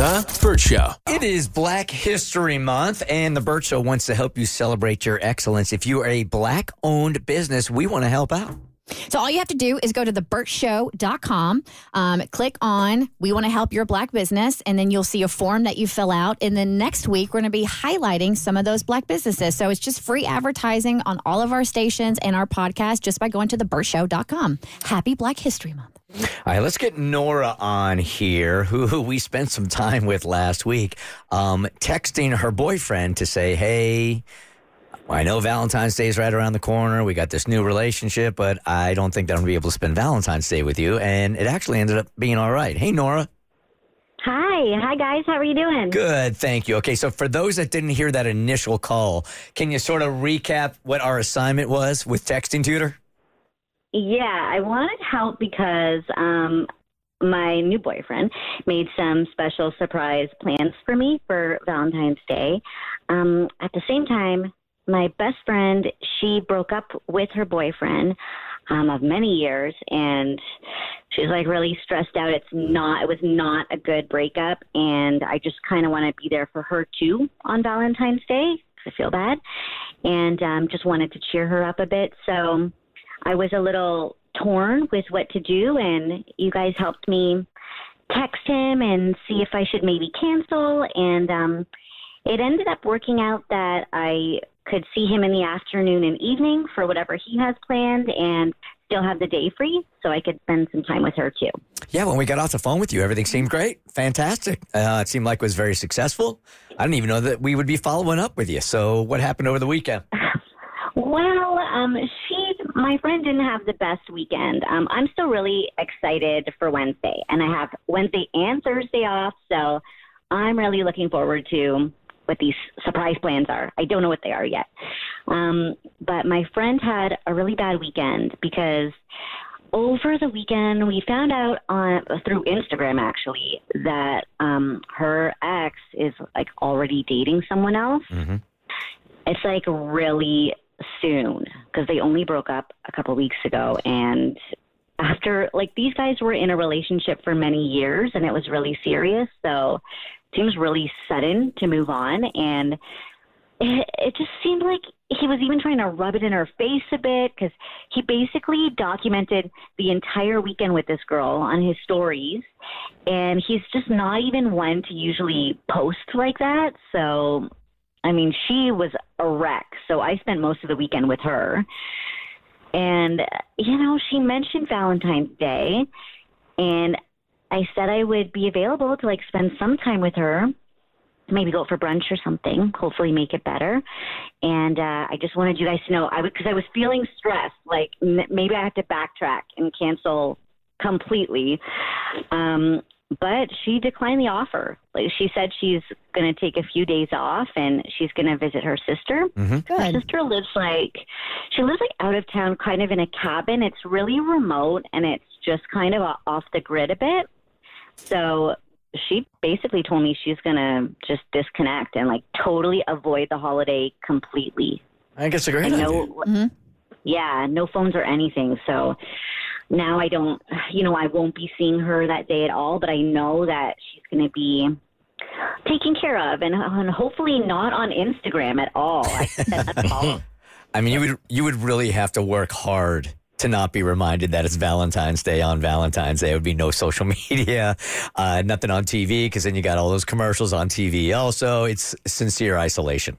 The Burt Show. It is Black History Month, and the Burt Show wants to help you celebrate your excellence. If you are a black owned business, we want to help out. So all you have to do is go to theburtshow.com, um, click on We Want to Help Your Black Business, and then you'll see a form that you fill out. And then next week, we're going to be highlighting some of those black businesses. So it's just free advertising on all of our stations and our podcast just by going to theburtshow.com. Happy Black History Month. All right, let's get Nora on here, who we spent some time with last week, um, texting her boyfriend to say, hey, I know Valentine's Day is right around the corner. We got this new relationship, but I don't think that I'm going to be able to spend Valentine's Day with you. And it actually ended up being all right. Hey, Nora. Hi. Hi, guys. How are you doing? Good. Thank you. Okay. So, for those that didn't hear that initial call, can you sort of recap what our assignment was with Texting Tutor? Yeah, I wanted help because um, my new boyfriend made some special surprise plans for me for Valentine's Day. Um, at the same time, my best friend, she broke up with her boyfriend um, of many years, and she's like really stressed out. It's not, it was not a good breakup, and I just kind of want to be there for her too on Valentine's Day. Because I feel bad, and um, just wanted to cheer her up a bit. So I was a little torn with what to do, and you guys helped me text him and see if I should maybe cancel. And um, it ended up working out that I could see him in the afternoon and evening for whatever he has planned and still have the day free so I could spend some time with her too. Yeah, when we got off the phone with you, everything seemed great. Fantastic. Uh, it seemed like it was very successful. I didn't even know that we would be following up with you. So, what happened over the weekend? Well, um, she, my friend, didn't have the best weekend. Um, I'm still really excited for Wednesday, and I have Wednesday and Thursday off, so I'm really looking forward to what these surprise plans are. I don't know what they are yet. Um, but my friend had a really bad weekend because over the weekend we found out on through Instagram actually that um, her ex is like already dating someone else. Mm-hmm. It's like really soon because they only broke up a couple weeks ago. And after like these guys were in a relationship for many years and it was really serious. So it seems really sudden to move on. And it, it just seemed like he was even trying to rub it in her face a bit because he basically documented the entire weekend with this girl on his stories. And he's just not even one to usually post like that. So i mean she was a wreck so i spent most of the weekend with her and you know she mentioned valentine's day and I said I would be available to like spend some time with her, maybe go for brunch or something, hopefully make it better. And uh, I just wanted you guys to know I because I was feeling stressed, like m- maybe I had to backtrack and cancel completely. Um, but she declined the offer. Like she said, she's going to take a few days off and she's going to visit her sister. Mm-hmm. Her sister lives like she lives like out of town, kind of in a cabin. It's really remote and it's just kind of off the grid a bit. So she basically told me she's going to just disconnect and like totally avoid the holiday completely. I think it's a great And idea. no, mhm yeah, no phones or anything. So now I don't, you know, I won't be seeing her that day at all, but I know that she's going to be taken care of and, and hopefully not on Instagram at all. I that's all. I mean, you would you would really have to work hard to not be reminded that it's Valentine's Day on Valentine's Day. It would be no social media, uh, nothing on TV, because then you got all those commercials on TV. Also, it's sincere isolation.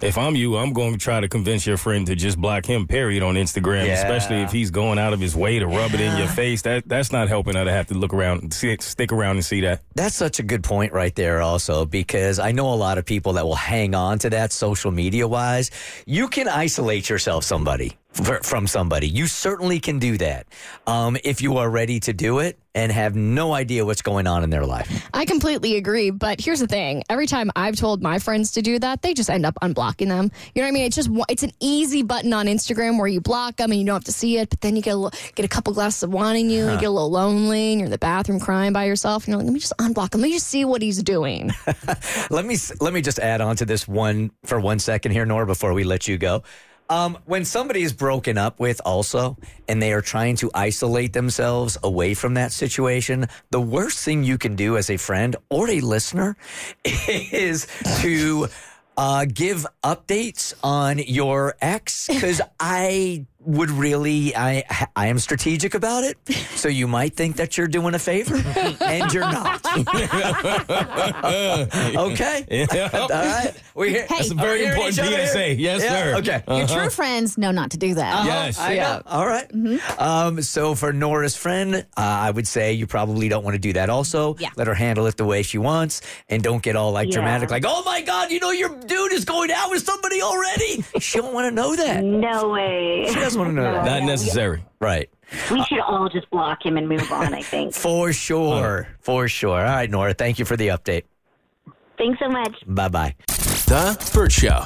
If I'm you, I'm going to try to convince your friend to just block him, period, on Instagram, Yeah. especially if he's going out of his way to rub it in your face. That That's not helping her to have to look around, and see, stick around and see that. That's such a good point right there, also, because I know a lot of people that will hang on to that social media wise. You can isolate yourself somebody fr- from somebody. You certainly can do that um, if you are ready to do it and have no idea what's going on in their life. I completely agree, but here's the thing: every time I've told my friends to do that, they just end up unblocking them. You know what I mean? It's just it's an easy button on Instagram where you block them and you don't have to see it, but then you get a little, get a couple glasses of wine in you, and you get a little lonely, and you're in the bathroom crying by yourself, and you're like, let me just unblock him. Let me just see what he's doing. Let me let me just add on to this one for one second here, Nora, before we let you go. Um, when somebody is broken up with, also, and they are trying to isolate themselves away from that situation, the worst thing you can do as a friend or a listener is to uh, give updates on your ex because I would really I I am strategic about it. So you might think that you're doing a favor and you're not. okay. Yep. All right. We hear, That's a very important each other PSA. Yes, Yeah, sir. Okay. Your true friends know not to do that. Yes. I Yeah. know. All right. Um, so for Nora's friend, uh, I would say you probably don't want to do that. Also, Yeah. let her handle it the way she wants, and don't get all like Yeah. dramatic, like, "Oh my God, you know your dude is going out with somebody already." she don't want to know that. No way. She doesn't want to know that. Not necessary. Right. We should all just block him and move on, I think. For sure. For sure. All right, Nora. Thank you for the update. Thanks so much. Bye bye. The Burt Show.